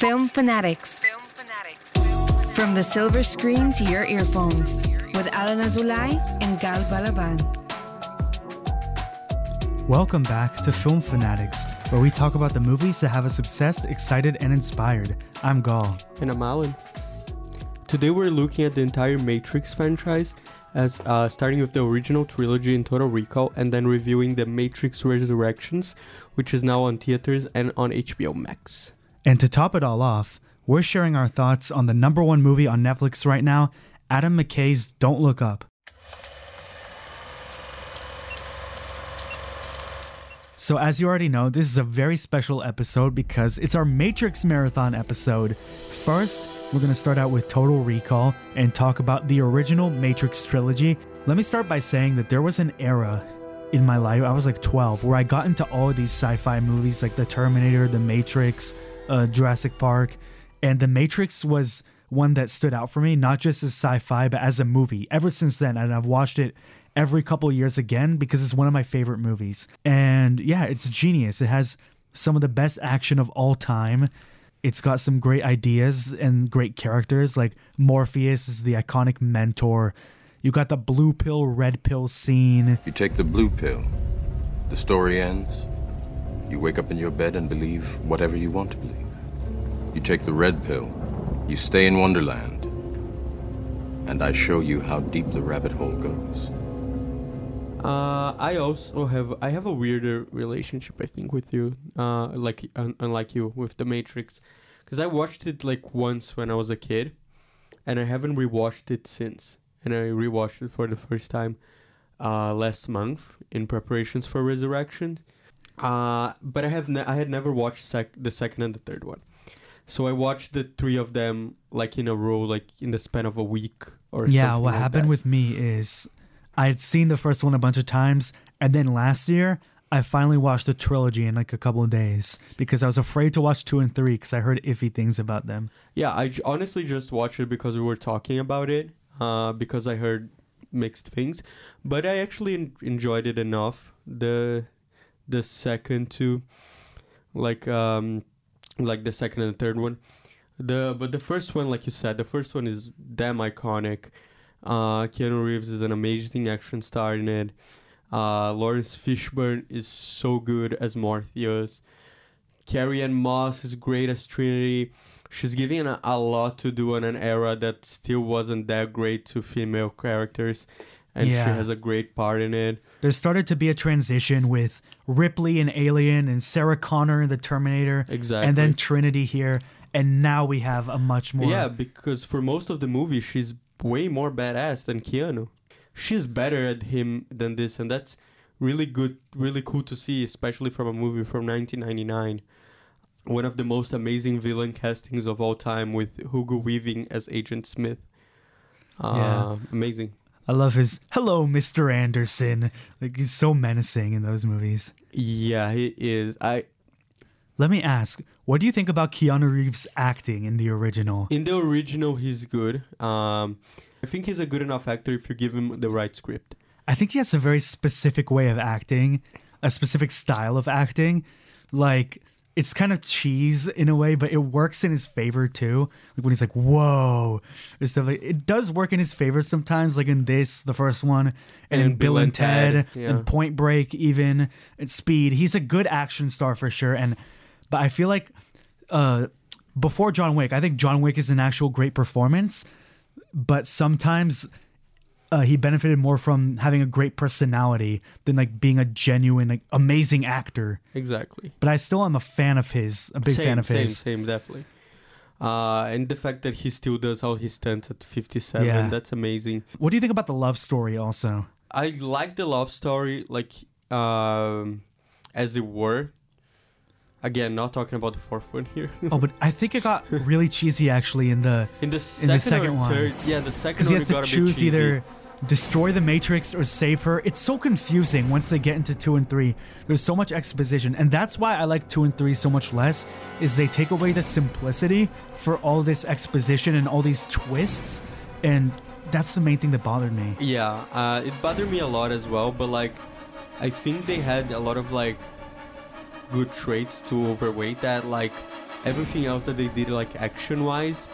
Film Fanatics. Film Fanatics. From the silver screen to your earphones with Alan Azulay and Gal Balaban. Welcome back to Film Fanatics, where we talk about the movies that have us obsessed, excited, and inspired. I'm Gal. And I'm Alan. Today we're looking at the entire Matrix franchise, as uh, starting with the original trilogy in Total Recall, and then reviewing the Matrix Resurrections, which is now on theaters and on HBO Max. And to top it all off, we're sharing our thoughts on the number one movie on Netflix right now, Adam McKay's Don't Look Up. So, as you already know, this is a very special episode because it's our Matrix Marathon episode. First, we're going to start out with Total Recall and talk about the original Matrix trilogy. Let me start by saying that there was an era in my life, I was like 12, where I got into all of these sci fi movies like The Terminator, The Matrix, uh, Jurassic Park, and The Matrix was one that stood out for me, not just as sci fi, but as a movie. Ever since then, and I've watched it every couple years again because it's one of my favorite movies. And yeah, it's genius. It has some of the best action of all time. It's got some great ideas and great characters. Like Morpheus is the iconic mentor. You got the blue pill, red pill scene. You take the blue pill, the story ends. You wake up in your bed and believe whatever you want to believe. You take the red pill, you stay in Wonderland, and I show you how deep the rabbit hole goes. Uh, I also have I have a weirder relationship I think with you, uh, like un- unlike you with the Matrix, because I watched it like once when I was a kid, and I haven't rewatched it since. And I rewatched it for the first time, uh, last month in preparations for Resurrection. Uh, but I have ne- I had never watched sec- the second and the third one, so I watched the three of them like in a row, like in the span of a week or Yeah, what like happened that. with me is I had seen the first one a bunch of times, and then last year I finally watched the trilogy in like a couple of days because I was afraid to watch two and three because I heard iffy things about them. Yeah, I j- honestly just watched it because we were talking about it, uh, because I heard mixed things, but I actually en- enjoyed it enough. The the second two, like um, like the second and the third one, the but the first one, like you said, the first one is damn iconic. Uh, Keanu Reeves is an amazing action star in it. Uh, Laurence Fishburne is so good as Morpheus. Carrie-Anne Moss is great as Trinity. She's giving a, a lot to do in an era that still wasn't that great to female characters, and Yeah. she has a great part in it. There started to be a transition with Ripley and Alien and Sarah Connor in The Terminator, Exactly. and then Trinity here, and now we have a much more. Yeah, because for most of the movie, she's way more badass than Keanu. She's better at him than this, and that's really good, really cool to see, especially from a movie from 1999. One of the most amazing villain castings of all time with Hugo Weaving as Agent Smith. Uh, Yeah. Amazing. I love his "Hello, Mr. Anderson." Like he's so menacing in those movies. Yeah, he is. I Let me ask, what do you think about Keanu Reeves' acting in the original? in the original he's good. Um, I think he's a good enough actor if you give him the right script. I think he has a very specific way of acting, a specific style of acting. Like it's kind of cheese in a way, but it works in his favor too. Like when he's like, "Whoa," and stuff. Like, it does work in his favor sometimes. Like in this, the first one, and, in Bill and Ted, yeah. and Point Break, even and Speed. He's a good action star for sure. And but I feel like uh, before John Wick, I think John Wick is an actual great performance. But sometimes uh, he benefited more from having a great personality than like being a genuine, like amazing actor. Exactly. But I still am a fan of his, a big same, fan of same, his. Same, definitely. Uh, and the fact that he still does all his stunts at 57, Yeah. that's amazing. What do you think about the love story? Also, I like the love story, like, um, as it were. Again, not talking about the fourth one here. oh, but I think it got really cheesy actually in the in the second, second or one. third, yeah, the second one. because he has to got a bit choose either destroy the Matrix or save her. It's so confusing once they get into two and three. There's so much exposition, and that's why I like two and three so much less. Is they take away the simplicity for all this exposition and all these twists, and that's the main thing that bothered me. Yeah, uh, it bothered me a lot as well, but like, I think they had a lot of like good traits to overweight that. Like everything else that they did, like action wise,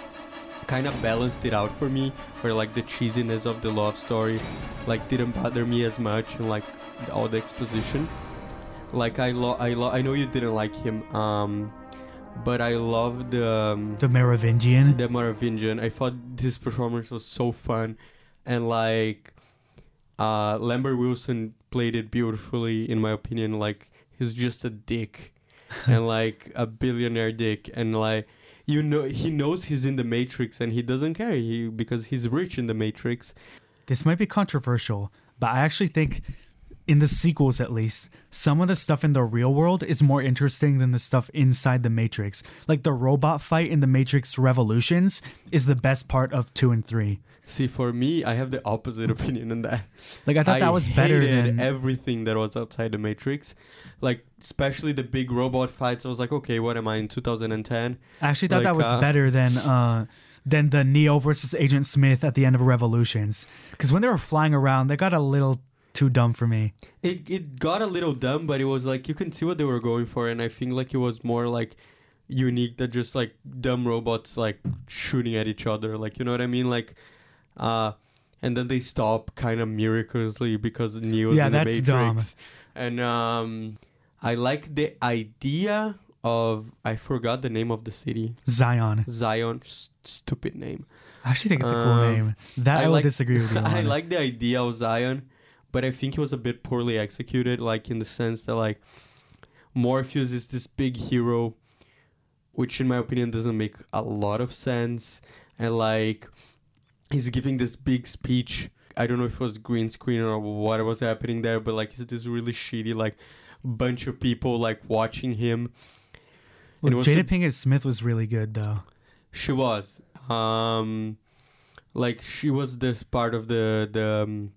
kind of balanced it out for me. Where like the cheesiness of the love story, like didn't bother me as much, and like all the exposition. Like I lo- I lo- I know you didn't like him, um, but I love the um, The Merovingian. the Merovingian. I thought this performance was so fun, and like, uh, Lambert Wilson played it beautifully, in my opinion. Like he's just a dick, and like a billionaire dick, and like you know he knows he's in the Matrix, and he doesn't care he, because he's rich in the Matrix. This might be controversial, but I actually think in the sequels at least, some of the stuff in the real world is more interesting than the stuff inside the Matrix. Like the robot fight in the Matrix Revolutions is the best part of 2 and 3. See, for me, I have the opposite opinion on that. Like I thought that was better than everything that was outside the Matrix, like especially the big robot fights. I was like, okay, what am I in 2010? I actually thought that was uh, better than uh than the Neo versus Agent Smith at the end of Revolutions. Cuz when they were flying around, they got a little too dumb for me. It it got a little dumb, but it was like you can see what they were going for, and I think like it was more like unique than just like dumb robots like shooting at each other. Like you know what I mean? Like, uh, and then they stop kind of miraculously because Neo's Yeah, in the that's Matrix. dumb. And um, I like the idea of I forgot the name of the city. Zion. Zion, s- stupid name. I actually think it's a cool Um, name. That I, will like- disagree with you. I like the idea of Zion, but I think it was a bit poorly executed. Like in the sense that like Morpheus is this big hero, which in my opinion doesn't make a lot of sense, and like he's giving this big speech. I don't know if it was green screen or what was happening there, but like it's this really shitty like bunch of people like watching him. Well, Jada a- Pinkett Smith was really good though. She was. Um like she was this part of the the um,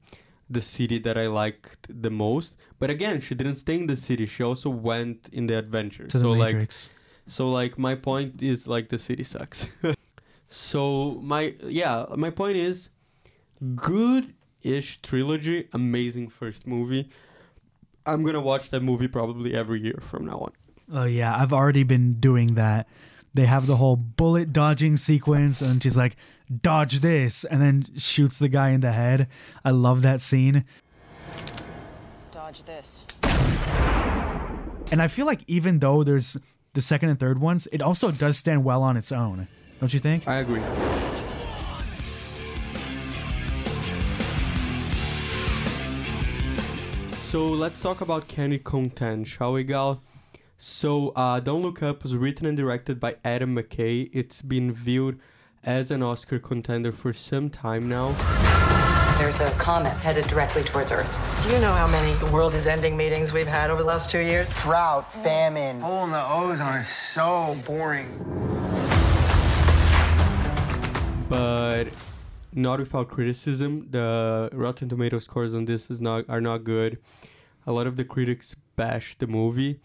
the city that I liked the most. But again, she didn't stay in the city. She also went in the adventure. To the so like so like my point is like the city sucks. so my yeah, my point is good ish trilogy, amazing first movie. I'm gonna watch that movie probably every year from now on. Oh yeah, I've already been doing that. They have the whole bullet dodging sequence, and she's like, "Dodge this," and then shoots the guy in the head. I love that scene, Dodge this. and I feel like even though there's the second and third ones, it also does stand well on its own. Don't you think? I agree. So let's talk about Candy Content, shall we, Gal? So, uh, Don't Look Up was written and directed by Adam McKay. It's been viewed as an Oscar contender for some time now. There's a comet headed directly towards Earth. Do you know how many the world is ending meetings we've had over the last two years? Drought, famine. Hole in the ozone is so boring. But not without criticism. The Rotten Tomato scores on this is not are not good. A lot of the critics bash the movie,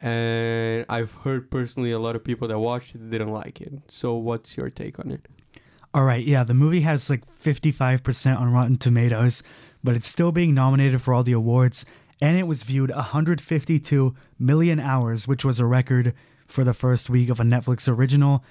and I've heard personally a lot of people that watched it didn't like it. So, what's your take on it? All right, yeah, the movie has like 55% on Rotten Tomatoes, but it's still being nominated for all the awards, and it was viewed 152 million hours, which was a record for the first week of a Netflix original.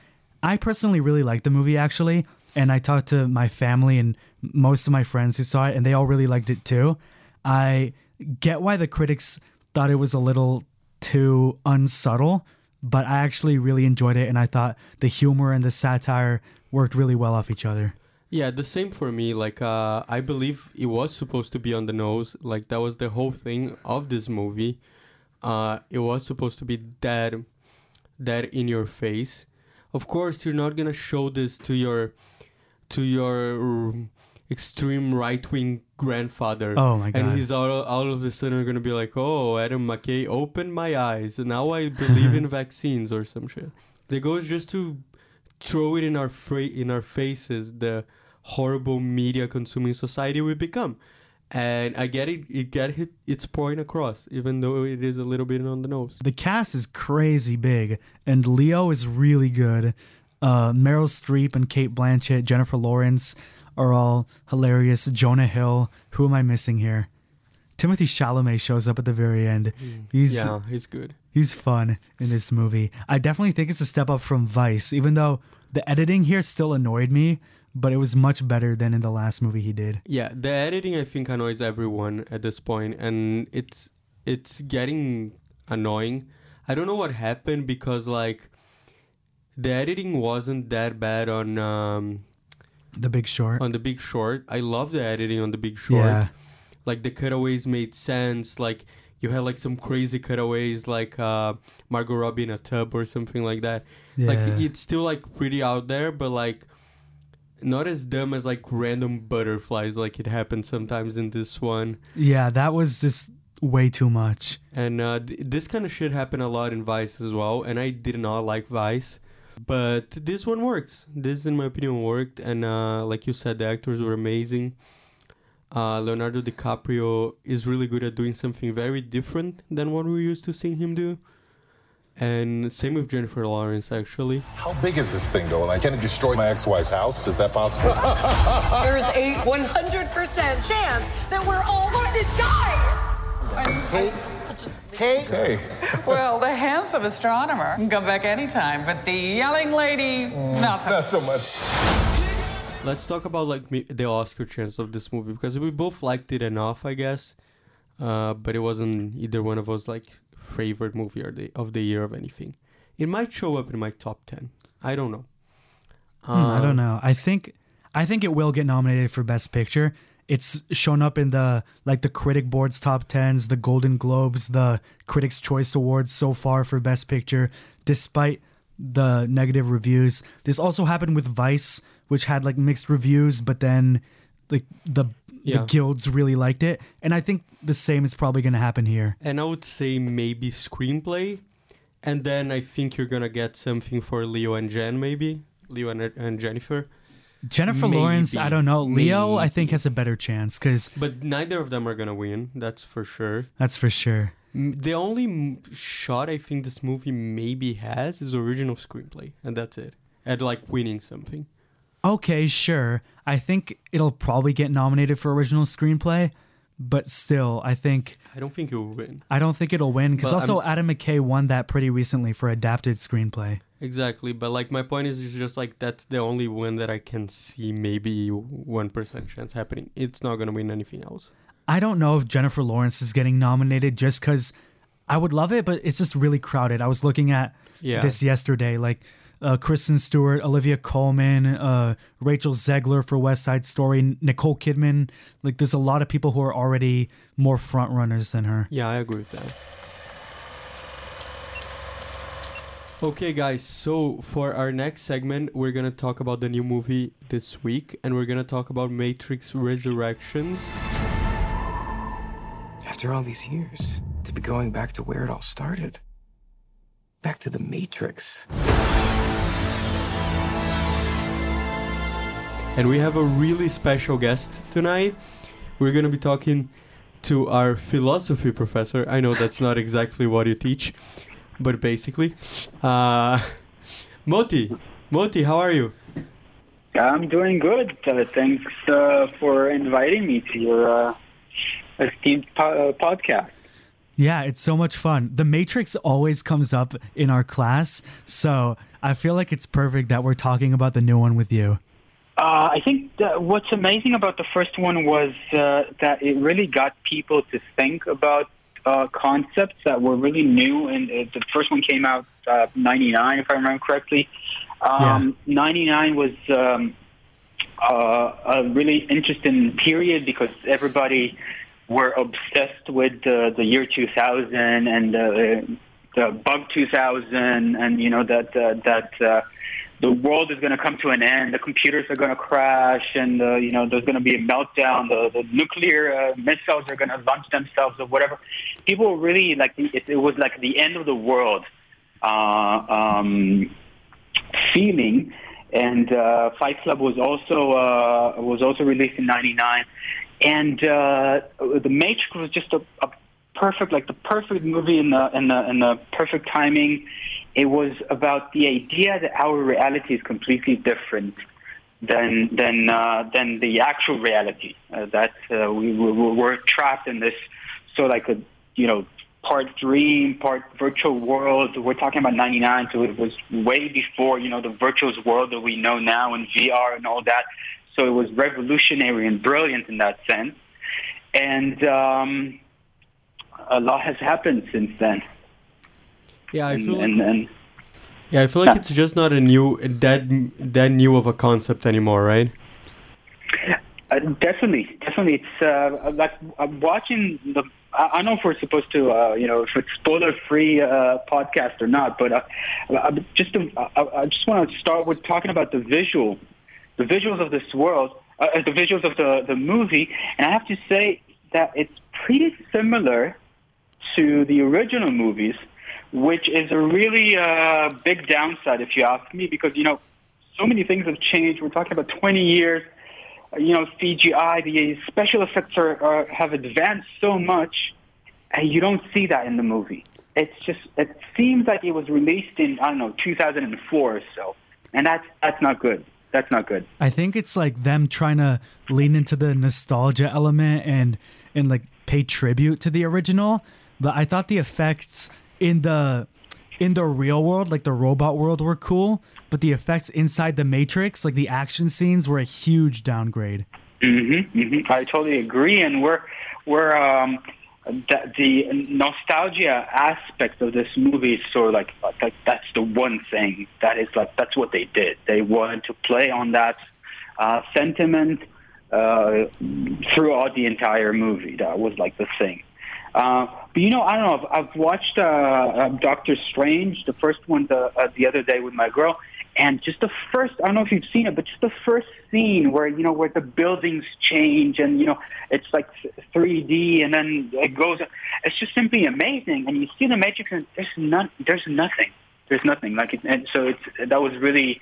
I personally really liked the movie actually, and I talked to my family and most of my friends who saw it, and they all really liked it too. I get why the critics thought it was a little too unsubtle, but I actually really enjoyed it, and I thought the humor and the satire worked really well off each other. Yeah, the same for me. Like, uh, I believe it was supposed to be on the nose. Like, that was the whole thing of this movie. Uh, it was supposed to be that, that in your face. Of course, you're not gonna show this to your, to your extreme right wing grandfather. Oh my God. And he's all, all of a sudden gonna be like, "Oh, Adam McKay opened my eyes, and now I believe in vaccines or some shit." They goes just to throw it in our fra- in our faces the horrible media consuming society we become and i get it it get it, its point across even though it is a little bit on the nose The cast is crazy big, and Leo is really good. Uh, Meryl Streep and Cate Blanchett, Jennifer Lawrence are all hilarious. Jonah Hill, who am I missing here? Timothy Chalamet shows up at the very end. He's yeah, he's good. he's fun in this movie. I definitely think it's a step up from Vice, even though the editing here still annoyed me, but it was much better than in the last movie he did. Yeah, the editing I think annoys everyone at this point, and it's it's getting annoying. I don't know what happened because like the editing wasn't that bad on um, The Big Short. on the Big Short. I love the editing on the Big Short. Yeah. Like the cutaways made sense. Like you had like some crazy cutaways, like uh, Margot Robbie in a tub or something like that. Yeah. Like it's still like pretty out there, but like not as dumb as like random butterflies, like it happens sometimes in this one. Yeah, that was just way too much. And uh, th- this kind of shit happened a lot in Vice as well. And I did not like Vice, but this one works. This, in my opinion, worked. And uh, like you said, the actors were amazing. Uh, Leonardo DiCaprio is really good at doing something very different than what we're used to seeing him do. And same with Jennifer Lawrence, actually. How big is this thing, though? Like, can it destroy my ex-wife's house? Is that possible? There's a 100% chance that we're all going to die. Kate? Kate? hey, Well, the handsome astronomer can come back anytime, but the yelling lady, not so. not so much. Let's talk about like the Oscar chance of this movie because we both liked it enough, I guess. Uh, but it wasn't either one of us like favorite movie or the, of the year of anything. It might show up in my top ten. I don't know. Hmm, I don't know. I think I think it will get nominated for Best Picture. It's shown up in the like the critic board's top tens, the Golden Globes, the Critics' Choice Awards so far for Best Picture, despite the negative reviews. This also happened with Vice, which had like mixed reviews, but then like the Yeah. the guilds really liked it, and I think the same is probably going to happen here. And I would say maybe screenplay, and then I think you're gonna get something for Leo and Jen, maybe Leo and, and Jennifer. Jennifer Lawrence, I don't know. Leo, I think has a better chance because But neither of them are gonna win. That's for sure. that's for sure. The only m- shot I think this movie maybe has is original screenplay, and that's it. At like winning something. Okay, sure. I think it'll probably get nominated for original screenplay, but still, I think I don't think it will win. I don't think it'll win because also I'm- Adam McKay won that pretty recently for adapted screenplay. Exactly, but like my point is, is just like that's the only win that I can see maybe one percent chance happening. It's not gonna win anything else. I don't know if Jennifer Lawrence is getting nominated just because I would love it, but it's just really crowded. I was looking at Yeah. this yesterday, like uh, Kristen Stewart, Olivia Colman, uh, Rachel Zegler for West Side Story, Nicole Kidman. Like, there's a lot of people who are already more front runners than her. Yeah, I agree with that. Okay, guys, so for our next segment, we're gonna talk about the new movie this week, and we're gonna talk about Matrix Resurrections. After all these years, to be going back to where it all started. Back to the Matrix. And we have a really special guest tonight. We're gonna be talking to our philosophy professor. I know that's not exactly what you teach, but basically, uh, Motti. Motti, how are you? I'm doing good. Uh, thanks uh, for inviting me to your uh, esteemed po- uh, podcast. Yeah, it's so much fun. The Matrix always comes up in our class, so I feel like it's perfect that we're talking about the new one with you. Uh, I think that what's amazing about the first one was uh, that it really got people to think about uh, concepts that were really new. And uh, the first one came out uh, '99, if I remember correctly. Um, '99 was um, uh, a really interesting period because everybody were obsessed with the, the year 2000 and uh, the bug 2000, and you know that uh, that. The world is going to come to an end. The computers are going to crash, and uh, you know there's going to be a meltdown. The, the nuclear uh, missiles are going to launch themselves, or whatever. People really like it, it was like the end of the world uh, um, feeling. And uh, Fight Club was also uh, was also released in '99, and uh, The Matrix was just a, a perfect, like the perfect movie in the in the in the perfect timing. It was about the idea that our reality is completely different than than uh, than the actual reality. Uh, that uh, we, we we're trapped in this so like a you know part dream, part virtual world. We're talking about 99, so it was way before, you know, the virtual world that we know now and VR and all that. So it was revolutionary and brilliant in that sense. And um, a lot has happened since then. Yeah, I and, feel. And, and, yeah, I feel like it's just not a new that that new of a concept anymore, right? Uh, definitely, definitely. It's uh, like I'm watching the I, I know if we're supposed to, uh, you know, if it's spoiler-free uh, podcast or not, but uh, I, just to, I, I just want to start with talking about the visual, the visuals of this world, uh, the visuals of the the movie, and I have to say that it's pretty similar to the original movies, which is a really uh, big downside if you ask me, because you know, so many things have changed. We're talking about 20 years you know, CGI, the special effects are, are have advanced so much, and you don't see that in the movie. It's just it seems like it was released in I don't know 2004 or so, and that's that's not good. That's not good. I think it's like them trying to lean into the nostalgia element and and like pay tribute to the original. But I thought the effects in the in the real world, like the robot world, were cool, but the effects inside the Matrix, like the action scenes, were a huge downgrade. Mm-hmm, mm-hmm. I totally agree, and we're we're um, the, the nostalgia aspect of this movie is sort of like like that's the one thing that is like that's what they did. They wanted to play on that uh, sentiment uh, throughout the entire movie. That was like the thing. Uh, but you know, I don't know. I've, I've watched uh, uh, Doctor Strange, the first one, the uh, the other day with my girl, and just the first. I don't know if you've seen it, but just the first scene where you know where the buildings change and you know it's like 3D, and then it goes. It's just simply amazing. And you see the Matrix, and there's none. There's nothing. There's nothing like it, and so it's that was really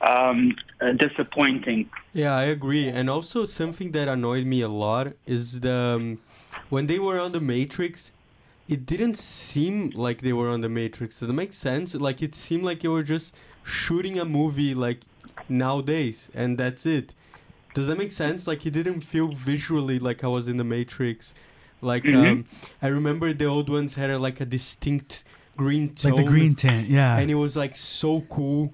um, uh, disappointing. Yeah, I agree. And also something that annoyed me a lot is the. Um, when they were on the Matrix, it didn't seem like they were on the Matrix. Does that make sense? Like it seemed like they were just shooting a movie like nowadays, and that's it. Does that make sense? Like it didn't feel visually like I was in the Matrix. Like mm-hmm. um, I remember the old ones had a, like a distinct green tone, like the green tint, yeah, and it was like so cool.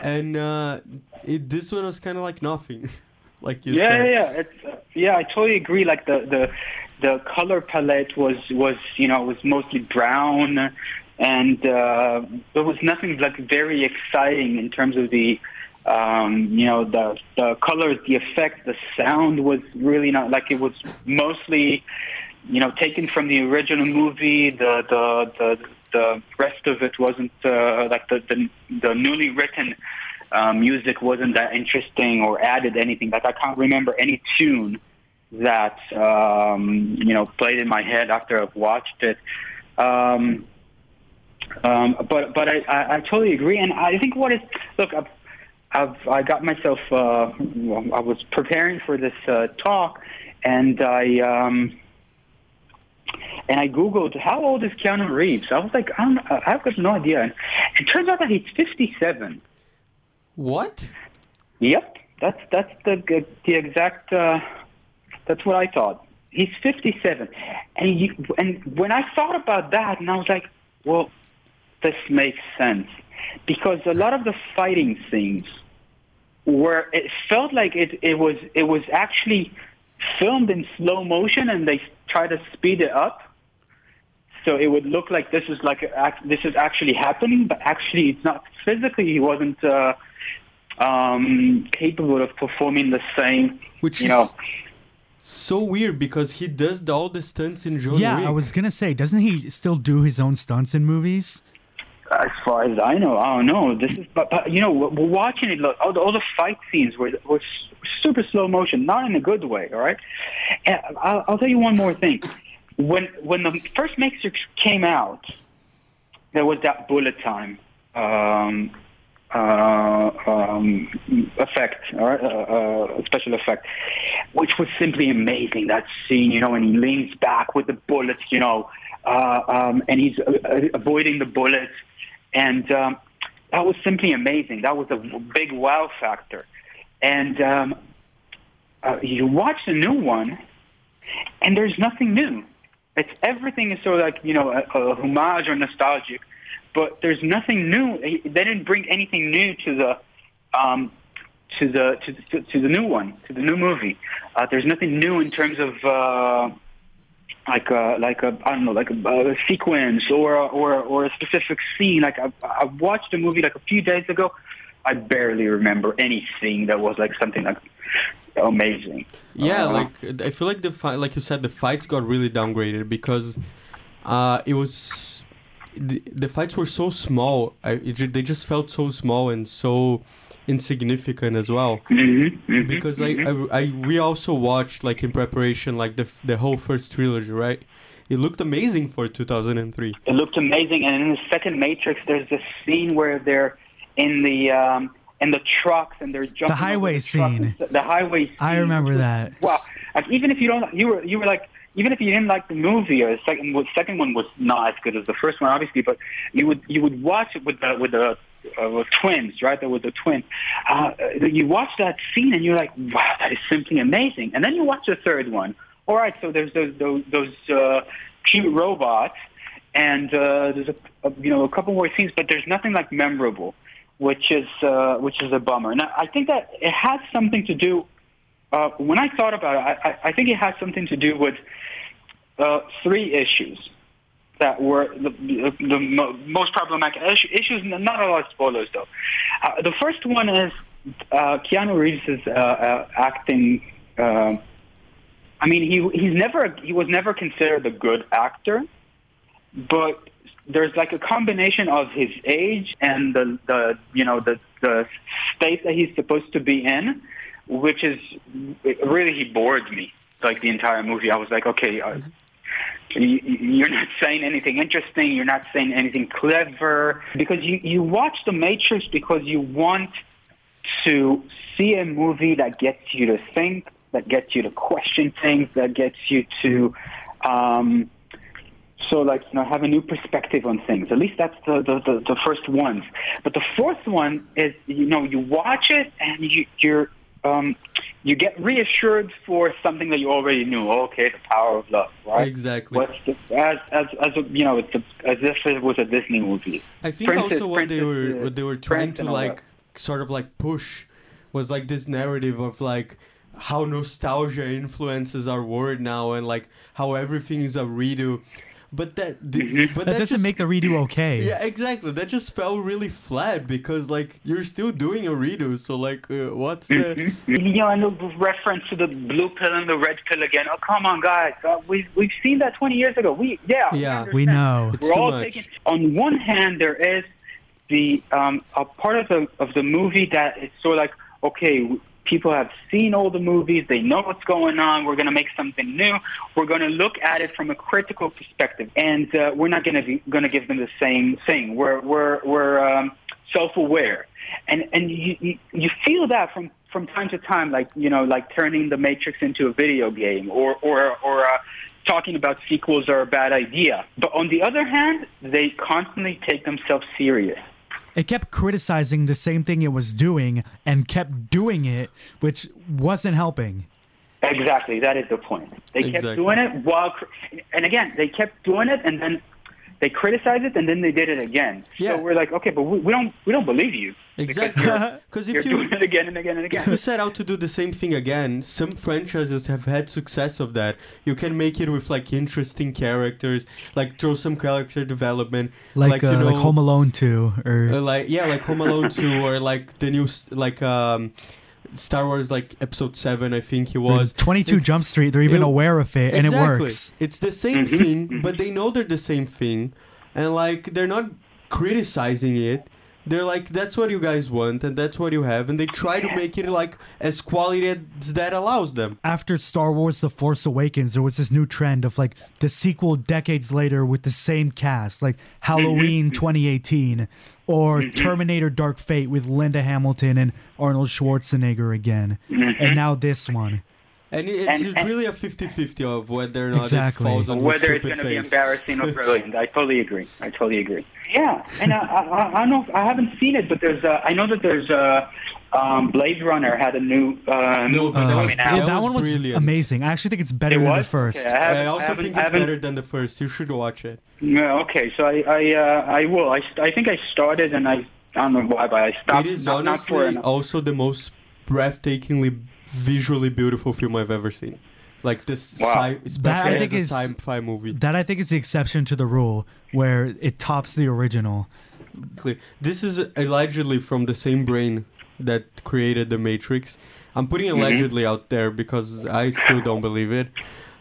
And uh, it, this one was kind of like nothing. like you yeah, said. Yeah, yeah, it's, uh, yeah. I totally agree. Like the the the color palette was was you know was mostly brown, and uh, there was nothing like very exciting in terms of the um, you know the the colors, the effect, the sound was really not like it was mostly you know taken from the original movie. The the the the rest of it wasn't uh, like the, the the newly written uh, music wasn't that interesting or added anything. Like I can't remember any tune that um, you know played in my head after I've watched it. Um, um, but but I, I, I totally agree, and I think what is look I've, I've I got myself uh, well, I was preparing for this uh, talk, and I. Um, and I googled how old is Keanu Reeves. I was like, I don't, I've got no idea. And it turns out that he's 57. What? Yep, that's that's the the exact uh, that's what I thought. He's 57. And, he, and when I thought about that, and I was like, well, this makes sense. Because a lot of the fighting scenes were, it felt like it, it was, it was actually filmed in slow motion and they tried to speed it up. So it would look like this is like, this is actually happening, but actually it's not physically, he wasn't, uh, um, capable of performing the same, Which you know, so weird because he does all the stunts in John yeah, Wick. I was gonna say, doesn't he still do his own stunts in movies? As far as I know, I don't know. This is, but, but you know, we're watching it. Look, all the, all the fight scenes were were super slow motion, not in a good way. All right, and I'll, I'll tell you one more thing. When when the first Matrix came out, there was that bullet time. Um, um, effect, or, uh, uh, special effect, which was simply amazing. That scene, you know, and he leans back with the bullets, you know, uh, um, and he's uh, avoiding the bullets, and um, that was simply amazing. That was a big wow factor. And um, uh, you watch the new one, and there's nothing new. It's everything is so like you know a, a homage or nostalgic, but there's nothing new. They didn't bring anything new to the um, to the to, to, to the new one to the new movie. Uh, there's nothing new in terms of. Uh, like a like a I don't know like a, a sequence or or or a specific scene. Like I, I watched a movie like a few days ago. I barely remember anything that was like something like amazing. Yeah, Uh, like I feel like the fight, like you said, the fights got really downgraded because uh, it was the, the fights were so small. I, it, they just felt so small and so insignificant as well. Mm-hmm, because like I, I, we also watched like in preparation like the the whole first trilogy, right? It looked amazing for 2003. It looked amazing, and in the second Matrix, there's this scene where they're in the um, in the trucks and they're jumping. The highway the scene. The, the highway. Scene. I remember that. Wow! Like, even if you don't, you were you were like. Even if you didn't like the movie, or the second, the second one was not as good as the first one, obviously. But you would you would watch it with the with the uh, twins, right? There was the twin. Uh, you watch that scene and you're like, wow, that is simply amazing. And then you watch the third one. All right, so there's those those, those uh, cute robots, and uh, there's a, a you know a couple more scenes, but there's nothing like memorable, which is uh, which is a bummer. Now I think that it has something to do. Uh, when I thought about it, I, I, think it has something to do with uh, three issues that were the, the, the mo- most problematic issue, issues. Not a lot of spoilers though. Uh, the first one is uh, Keanu Reeves' uh, acting. I mean, he he's never he was never considered a good actor, but there's like a combination of his age and the the you know the the state that he's supposed to be in, which is really he bored me like the entire movie. I was like, okay. Uh, you- you're not saying anything interesting. You're not saying anything clever because you, you watch The Matrix because you want to see a movie that gets you to think, that gets you to question things, that gets you to, um, so like you know, have a new perspective on things. At least that's the, the, the, the first ones. But the fourth one is you know you watch it and you, you're um, you get reassured for something that you already knew. Okay, the power of love, right? Exactly. The, as as as you know, it's a, as if it was a Disney movie. I think Princess- also what they were uh, what they were trying Prince to like sort of like push was like this narrative of like how nostalgia influences our world now and like how everything is a redo. But that the, Mm-hmm. but That that doesn't just- make the redo okay. Yeah, exactly. That just felt really flat because like you're still doing a redo. So like, uh, what's the? Mm-hmm. You know, and the reference to the blue pill and the red pill again. Oh, come on, guys. Uh, we've we've seen that 20 years ago. We yeah. Yeah. understand. We know. It's We're too all much. taking. On one hand, there is the um, a part of the of the movie that is sort of like okay. People have seen all the movies. They know what's going on. We're going to make something new. We're going to look at it from a critical perspective, and uh, we're not going to going to give them the same thing. We're we're we're um, self-aware, and and you, you you feel that from from time to time, like you know, like turning the Matrix into a video game, or or or uh, talking about sequels are a bad idea. But on the other hand, they constantly take themselves serious. It kept criticizing the same thing it was doing and kept doing it, which wasn't helping. Exactly, that is the point. They kept Exactly. doing it while, and again, they kept doing it, and then they criticized it, and then they did it again. Yeah. So we're like, okay, but we, we don't we don't believe you. Exactly. Because if You're if you doing it again and again and if you set out to do the same thing again, some franchises have had success of that. You can make it with like interesting characters, like throw some character development, Like, you uh, like know, Home Alone 2 or uh, like yeah, like Home Alone two, or like the new like um, Star Wars like Episode seven, I think he was. 22 It- Jump Street. They're even it- aware of it and it works. It's the same Mm-hmm. thing, mm-hmm. but they know they're the same thing, and like they're not criticizing it. They're like, that's what you guys want, and that's what you have, and they try to make it like as quality as that allows them. After Star Wars The Force Awakens, there was this new trend of like the sequel decades later with the same cast, like mm-hmm. Halloween mm-hmm. 2018 or Terminator Dark Fate with Linda Hamilton and Arnold Schwarzenegger again. And now this one. And it's And- and- really a 50-50 of whether or not Exactly. it falls on your Whether it's going to be embarrassing or brilliant, I totally agree. I totally agree. Yeah, and I, I, I don't know. If, I haven't seen it, but there's. Uh, I know that there's uh, um, Blade Runner had a new uh, No, but that was- out. yeah, that was one was brilliant. amazing. I actually think it's better It than the first. Okay, I haven't- I also haven't- think it's better than the first. You should watch it. Yeah, okay, so I I uh, I will. I, I think I started and I I don't know why, but I stopped. it is not, not for honestly enough. also the most breathtakingly visually beautiful film I've ever seen. Like this, Wow. sci- especially I think as a is- sci-fi movie. That I think is the exception to the rule, where it tops the original. This is allegedly from the same brain that created the Matrix. I'm putting Mm-hmm. allegedly out there because I still don't believe it.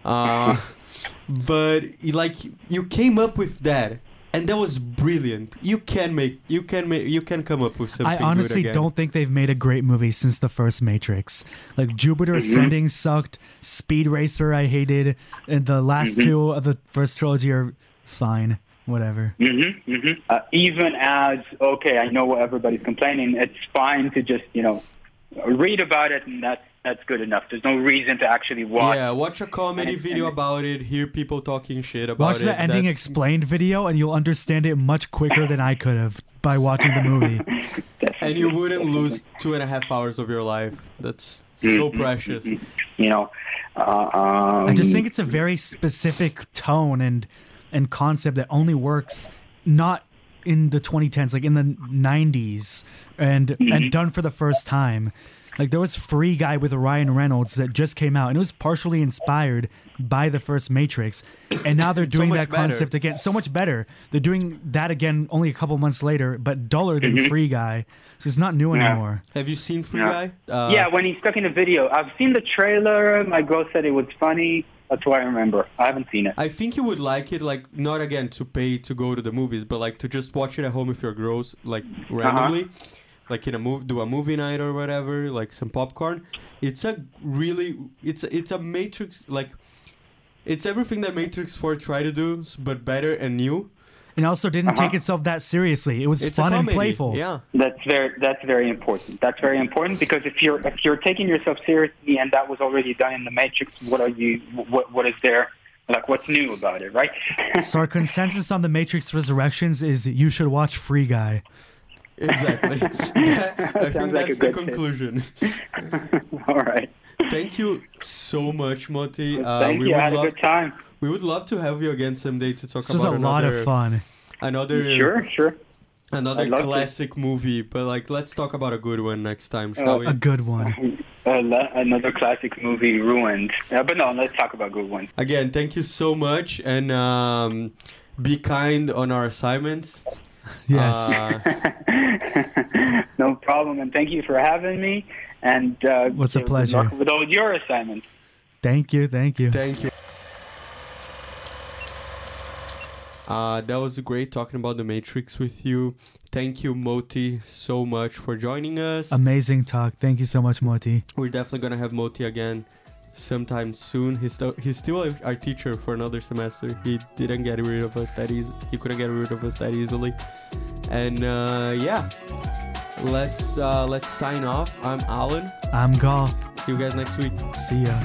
Uh, but like you came up with that, and that was brilliant. You can make, you can make, you can come up with something. I honestly good again. don't think they've made a great movie since the first Matrix. Like Jupiter Mm-hmm. Ascending sucked, Speed Racer I hated, and the last Mm-hmm. two of the first trilogy are fine. Whatever. Mm-hmm, mm-hmm. Uh, even as okay, I know what everybody's complaining. It's fine to just you know read about it, and that's that's good enough. There's no reason to actually watch. Yeah, watch a comedy And- video and- about it. Hear people talking shit about Watch it. Watch the ending that's- explained video, and you'll understand it much quicker than I could have by watching the movie. and you wouldn't lose two and a half hours of your life. That's so Mm-hmm. precious. You know, uh, um, I just think it's a very specific tone and and concept that only works not in the 2010s, like in the 90s, and Mm-hmm. and done for the first time. Like there was Free Guy with Ryan Reynolds that just came out, and it was partially inspired by the first Matrix, and now they're doing much that better. concept again, so much better. They're doing that again only a couple months later, but duller than Free Guy, so it's not new Mm-hmm. Yeah. anymore. Have you seen Free Yeah. Guy? Uh, yeah, when he's stuck in a video, I've seen the trailer. My girl said it was funny. That's what I remember. I haven't seen it. I think you would like it, like not again to pay to go to the movies, but like to just watch it at home if you're gross, like Uh-huh. randomly, like in a move, do a movie night or whatever, like some popcorn. It's a really, it's it's a Matrix like, it's everything that Matrix Four tried to do, but better and new. And also didn't Uh-huh. take itself that seriously. It was It's fun and playful. Yeah. That's very that's very important. That's very important because if you're if you're taking yourself seriously and that was already done in the Matrix, what are you? What what is there? Like what's new about it, right? So our consensus on the Matrix Resurrections is you should watch Free Guy. Exactly. I think Sounds like that's the conclusion. All right. Thank you so much, Motti. Uh, Thank we you. I would had a good time. We would love to have you again someday to talk This was a about lot of fun. Another Sure, sure. another I'd to. classic movie, but like let's talk about a good one next time, shall Uh, we? A good one. Another classic movie ruined. Uh, but no, let's talk about good ones. Again, thank you so much, and um, be kind on our assignments. Yes. Uh, no problem, and thank you for having me. And uh, What's a pleasure. luck with all your assignments. thank you. Thank you. thank you. Uh, that was great talking about the Matrix with you. Thank you, Motti, so much for joining us. Amazing talk. Thank you so much, Motti. We're definitely gonna have Motti again sometime soon. He's still he's still our teacher for another semester. He didn't get rid of us that easy. He couldn't get rid of us that easily. And uh, yeah, let's uh, let's sign off. I'm Alan. I'm Gal. See you guys next week. See ya.